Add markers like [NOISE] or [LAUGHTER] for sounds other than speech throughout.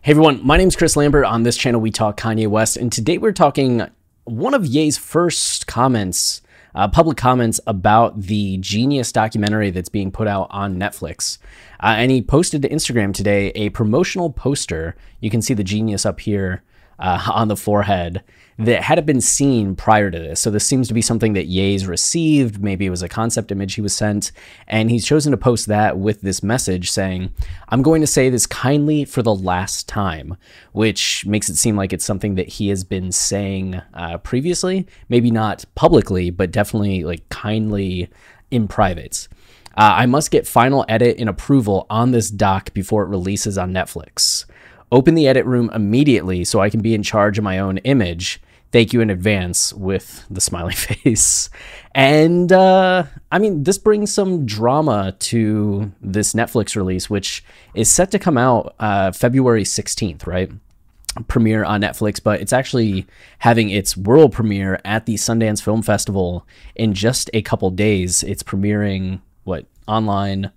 Hey everyone, my name is Chris Lambert. On this channel, we talk Kanye West, and today we're talking one of Ye's first comments, uh, public comments about the Jeen-Yuhs documentary that's being put out on Netflix. Uh, and he posted to Instagram today a promotional poster. You can see the Jeen-Yuhs up here uh, [LAUGHS] on the forehead that hadn't been seen prior to this. So this seems to be something that Ye's received. Maybe it was a concept image he was sent, and he's chosen to post that with this message saying, "I'm going to say this kindly for the last time," which makes it seem like it's something that he has been saying uh, previously, maybe not publicly, but definitely like kindly in private. Uh, I must get final edit and approval on this doc before it releases on Netflix. Open the edit room immediately so I can be in charge of my own image thank you in advance with the smiley [LAUGHS] face. And uh, I mean, this brings some drama to this Netflix release, which is set to come out uh, February 16th, right? Premiere on Netflix, but it's actually having its world premiere at the Sundance Film Festival in just a couple days. It's premiering, what, online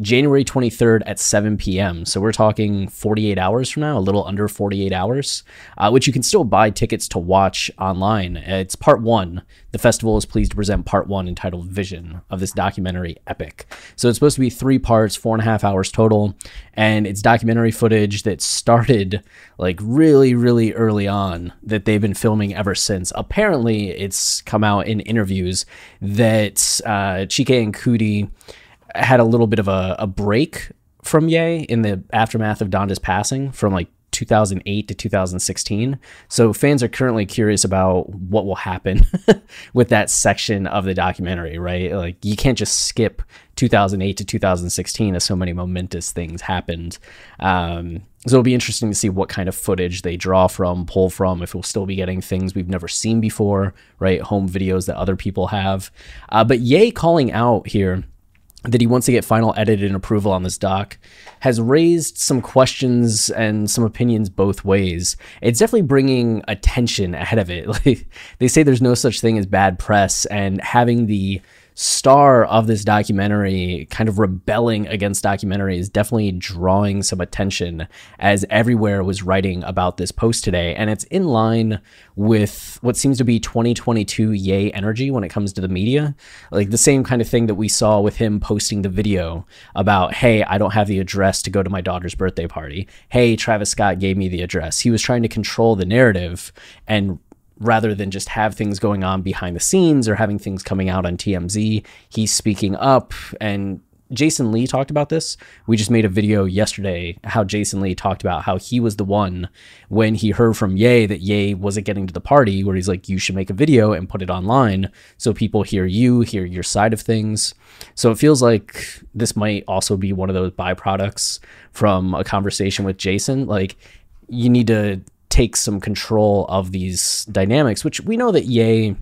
January 23rd at 7 p.m. So we're talking 48 hours from now, a little under 48 hours, uh, which you can still buy tickets to watch online. It's part one. The festival is pleased to present part one entitled Vision of this documentary epic. So it's supposed to be three parts, four and a half hours total. And it's documentary footage that started like really, really early on that they've been filming ever since. Apparently, it's come out in interviews that uh, Chike and Coodie had a little bit of a, a break from Ye in the aftermath of Donda's passing from like 2008 to 2016. So fans are currently curious about what will happen [LAUGHS] with that section of the documentary, right? Like you can't just skip 2008 to 2016 as so many momentous things happened. Um, so it'll be interesting to see what kind of footage they draw from, pull from, if we'll still be getting things we've never seen before, right? Home videos that other people have. Uh, but Ye calling out here that he wants to get final edited and approval on this doc has raised some questions and some opinions both ways. It's definitely bringing attention ahead of it. [LAUGHS] Like they say there's no such thing as bad press and having the star of this documentary kind of rebelling against documentaries definitely drawing some attention as everywhere was writing about this post today. And it's in line with what seems to be 2022 Ye energy when it comes to the media. Like the same kind of thing that we saw with him posting the video about hey I don't have the address to go to my daughter's birthday party. Hey Travis Scott gave me the address. He was trying to control the narrative and rather than just have things going on behind the scenes or having things coming out on TMZ. He's speaking up and Jason Lee talked about this. We just made a video yesterday how Jason Lee talked about how he was the one when he heard from Ye that Ye wasn't getting to the party where he's like you should make a video and put it online so people hear you, hear your side of things. So it feels like this might also be one of those byproducts from a conversation with Jason like you need to take some control of these dynamics, which we know that Ye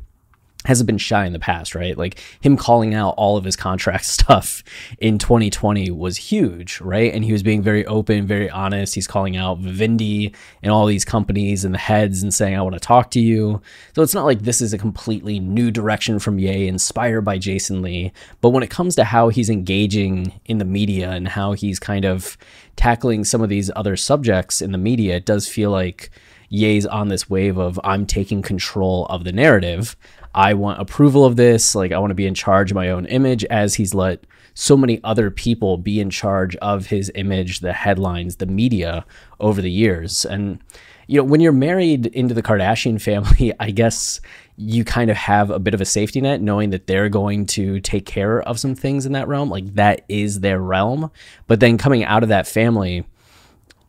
hasn't been shy in the past, right? Like him calling out all of his contract [LAUGHS] stuff in 2020 was huge, right? And he was being very open, very honest. He's calling out Vivendi and all these companies and the heads and saying, I want to talk to you. So it's not like this is a completely new direction from Ye, inspired by Jason Lee. But when it comes to how he's engaging in the media and how he's kind of tackling some of these other subjects in the media, it does feel like Ye's on this wave of I'm taking control of the narrative. I want approval of this. Like, I want to be in charge of my own image as he's let so many other people be in charge of his image, the headlines, the media over the years. And, you know, when you're married into the Kardashian [LAUGHS] family, I guess you kind of have a bit of a safety net knowing that they're going to take care of some things in that realm. Like, that is their realm. But then coming out of that family,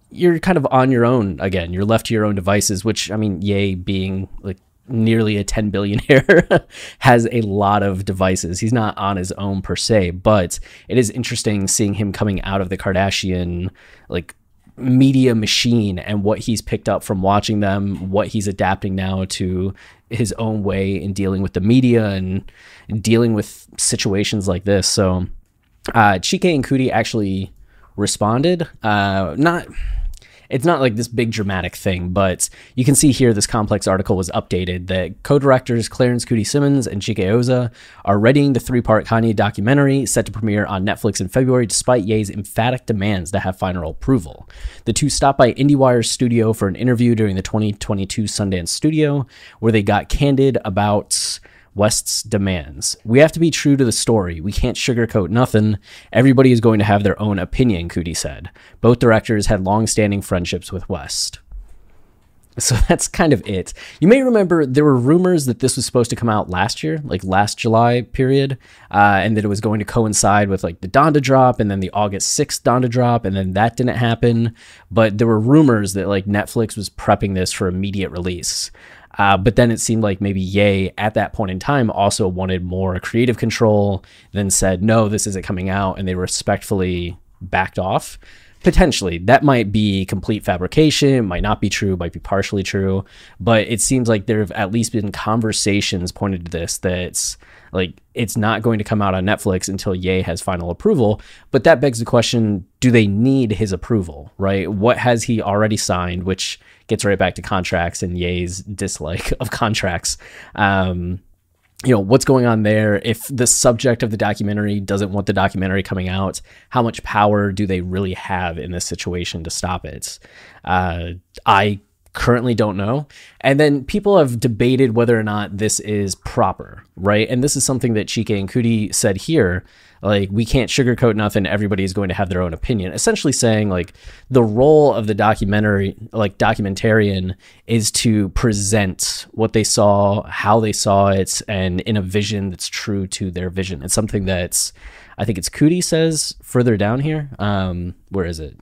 you're kind of on your own again. You're left to your own devices, which I mean, Ye, being like nearly a 10 billionaire [LAUGHS] has a lot of devices. He's not on his own per se, but it is interesting seeing him coming out of the Kardashian like media machine and what he's picked up from watching them, what he's adapting now to his own way in dealing with the media and, dealing with situations like this. So, uh, Chike and Coodie actually responded. Uh, not it's not like this big dramatic thing, but you can see here this complex article was updated that co-directors Clarence Coodie Simmons and Chike Ozah are readying the three-part Kanye documentary set to premiere on Netflix in February despite Ye's emphatic demands to have final approval. The two stopped by IndieWire's studio for an interview during the 2022 Sundance Studio where they got candid about West's demands. We have to be true to the story. We can't sugarcoat nothing. Everybody is going to have their own opinion, Coodie said. Both directors had long standing friendships with West. So [LAUGHS] that's kind of it. You may remember there were rumors that this was supposed to come out last year, like last July period, uh, and that it was going to coincide with like the Donda drop and then the August 6th Donda drop, and then that didn't happen. But there were rumors that like Netflix was prepping this for immediate release. Uh, but then it seemed like maybe Ye at that point in time also wanted more creative control, then said, no, this isn't coming out. And they respectfully backed off. Potentially, that might be complete fabrication, might not be true, might be partially true. But it seems like there have at least been conversations pointed to this that's like it's not going to come out on Netflix until Ye has final approval. But that begs the question do they need his approval, right? What has he already signed, which gets right back to contracts and Ye's dislike of [LAUGHS] contracts. Um, you know what's going on there if the subject of the documentary doesn't want the documentary coming out how much power do they really have in this situation to stop it? Uh, i currently don't know. And then people have debated whether or not this is proper right? And this is something that chike and coodie said here like we can't sugarcoat nothing. Everybody is going to have their own opinion. Essentially saying like the role of the documentary like documentarian is to present what they saw how they saw it and in a vision that's true to their vision. It's something that's i think it's coodie says further down here. Um where is it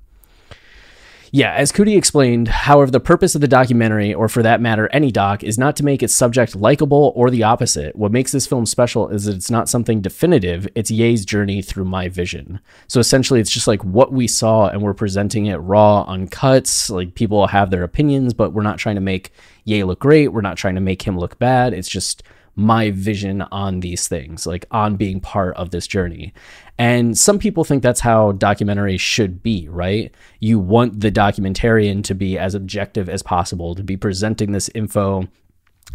yeah, as Coodie explained, however, the purpose of the documentary, or for that matter, any doc, is not to make its subject likable or the opposite. What makes this film special is that it's not something definitive, it's Ye's journey through my vision. So essentially, it's just like what we saw, and we're presenting it raw, uncut. Like people have their opinions, but we're not trying to make Ye look great. We're not trying to make him look bad. It's just my vision on these things, like on being part of this journey. And some people think that's how documentaries should be, right? You want the documentarian to be as objective as possible, to be presenting this info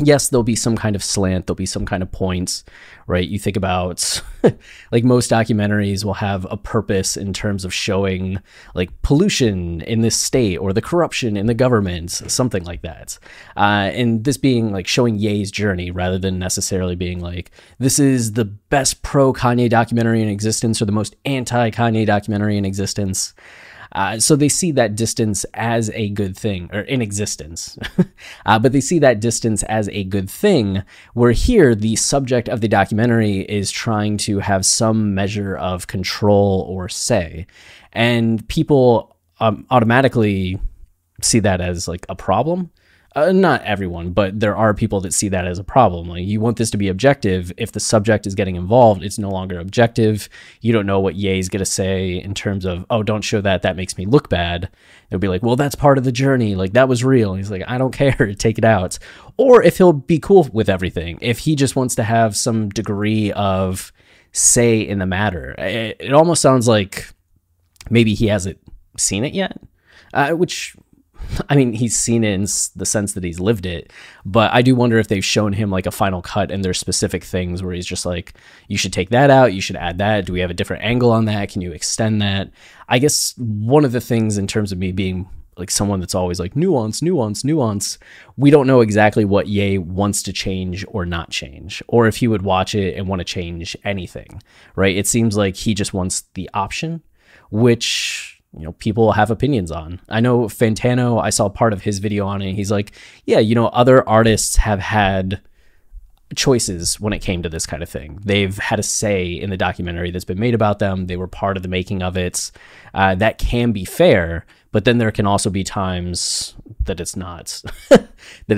yes, there'll be some kind of slant, there'll be some kind of points, right? You think about [LAUGHS] like most documentaries will have a purpose in terms of showing like pollution in this state or the corruption in the government, something like that. Uh, and this being like showing Ye's journey rather than necessarily being like, this is the best pro Kanye documentary in existence or the most anti Kanye documentary in existence. Uh, so they see that distance as a good thing, or in existence. [LAUGHS] uh, but they see that distance as a good thing, where here the subject of the documentary is trying to have some measure of control or say. And people um, automatically see that as like a problem uh, not everyone, but there are people that see that as a problem. Like you want this to be objective. If the subject is getting involved, it's no longer objective. You don't know what Ye's gonna say in terms of, oh, don't show that. That makes me look bad. It'll be like, well, that's part of the journey. Like that was real. And he's like, I don't [LAUGHS] care. Take it out. Or if he'll be cool with everything. If he just wants to have some degree of say in the matter. It, it almost sounds like maybe he hasn't seen it yet. Uh, which I mean, he's seen it in the sense that he's lived it, but I do wonder if they've shown him like a final cut and there's specific things where he's just like, you should take that out, you should add that. Do we have a different angle on that? Can you extend that? I guess one of the things in terms of me being like someone that's always like nuance, nuance, nuance, we don't know exactly what Ye wants to change or not change, or if he would watch it and want to change anything, right? It seems like he just wants the option, which you know people have opinions on. I know Fantano, I saw part of his video on it. He's like, yeah, you know, other artists have had choices when it came to this kind of thing. They've had a say in the documentary that's been made about them. They were part of the making of it. Uh, that can be fair, but then there can also be times that it's not [LAUGHS] that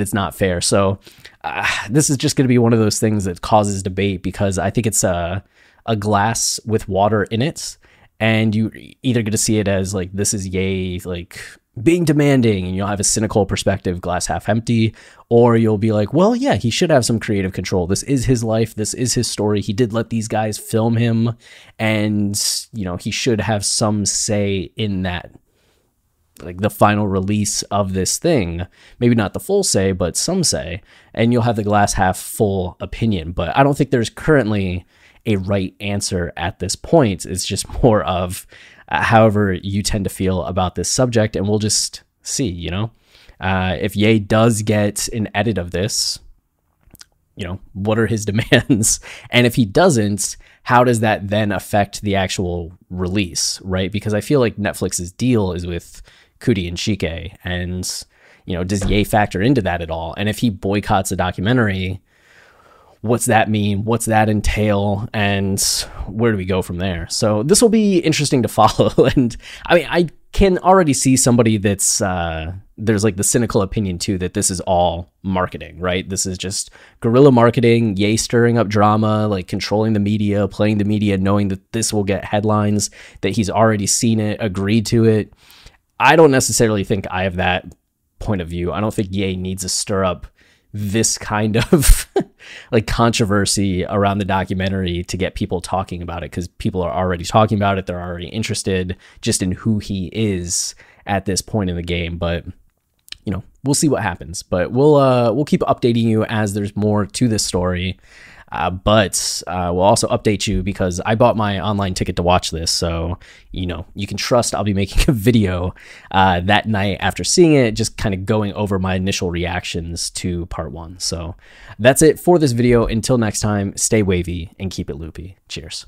it's not fair. So uh, this is just going to be one of those things that causes debate because I think it's a a glass with water in it and you either get to see it as like this is Ye like being demanding and you'll have a cynical perspective glass half empty or you'll be like well yeah he should have some creative control. This is his life. This is his story. He did let these guys film him and you know he should have some say in that like the final release of this thing. Maybe not the full say but some say. And you'll have the glass half full opinion. But i don't think there's currently a right answer at this point it's just more of uh, however you tend to feel about this subject, and we'll just see, you know? Uh, if Ye does get an edit of this, you know, what are his [LAUGHS] demands? And if he doesn't, how does that then affect the actual release, right? Because I feel like Netflix's deal is with Coodie and Chike, and you know, does Ye factor into that at all? And if he boycotts a documentary, what's that mean? What's that entail? And where do we go from there? So this will be interesting to [LAUGHS] follow. and I mean, I can already see somebody that's uh, there's like the cynical opinion too that this is all marketing, right? This is just guerrilla marketing, Ye, stirring up drama, like controlling the media, playing the media, knowing that this will get headlines, that he's already seen it, agreed to it. I don't necessarily think I have that point of view. I don't think Ye needs to stir up this kind of [LAUGHS] like controversy around the documentary to get people talking about it because people are already talking about it. They're already interested just in who he is at this point in the game. But you know, we'll see what happens. But we'll uh, we'll keep updating you as there's more to this story. Uh, but uh, we'll also update you because I bought my online ticket to watch this. So, you know, you can trust I'll be making a video uh, that night after seeing it, just kind of going over my initial reactions to part one. So that's it for this video. Until next time, stay wavy and keep it loopy. Cheers.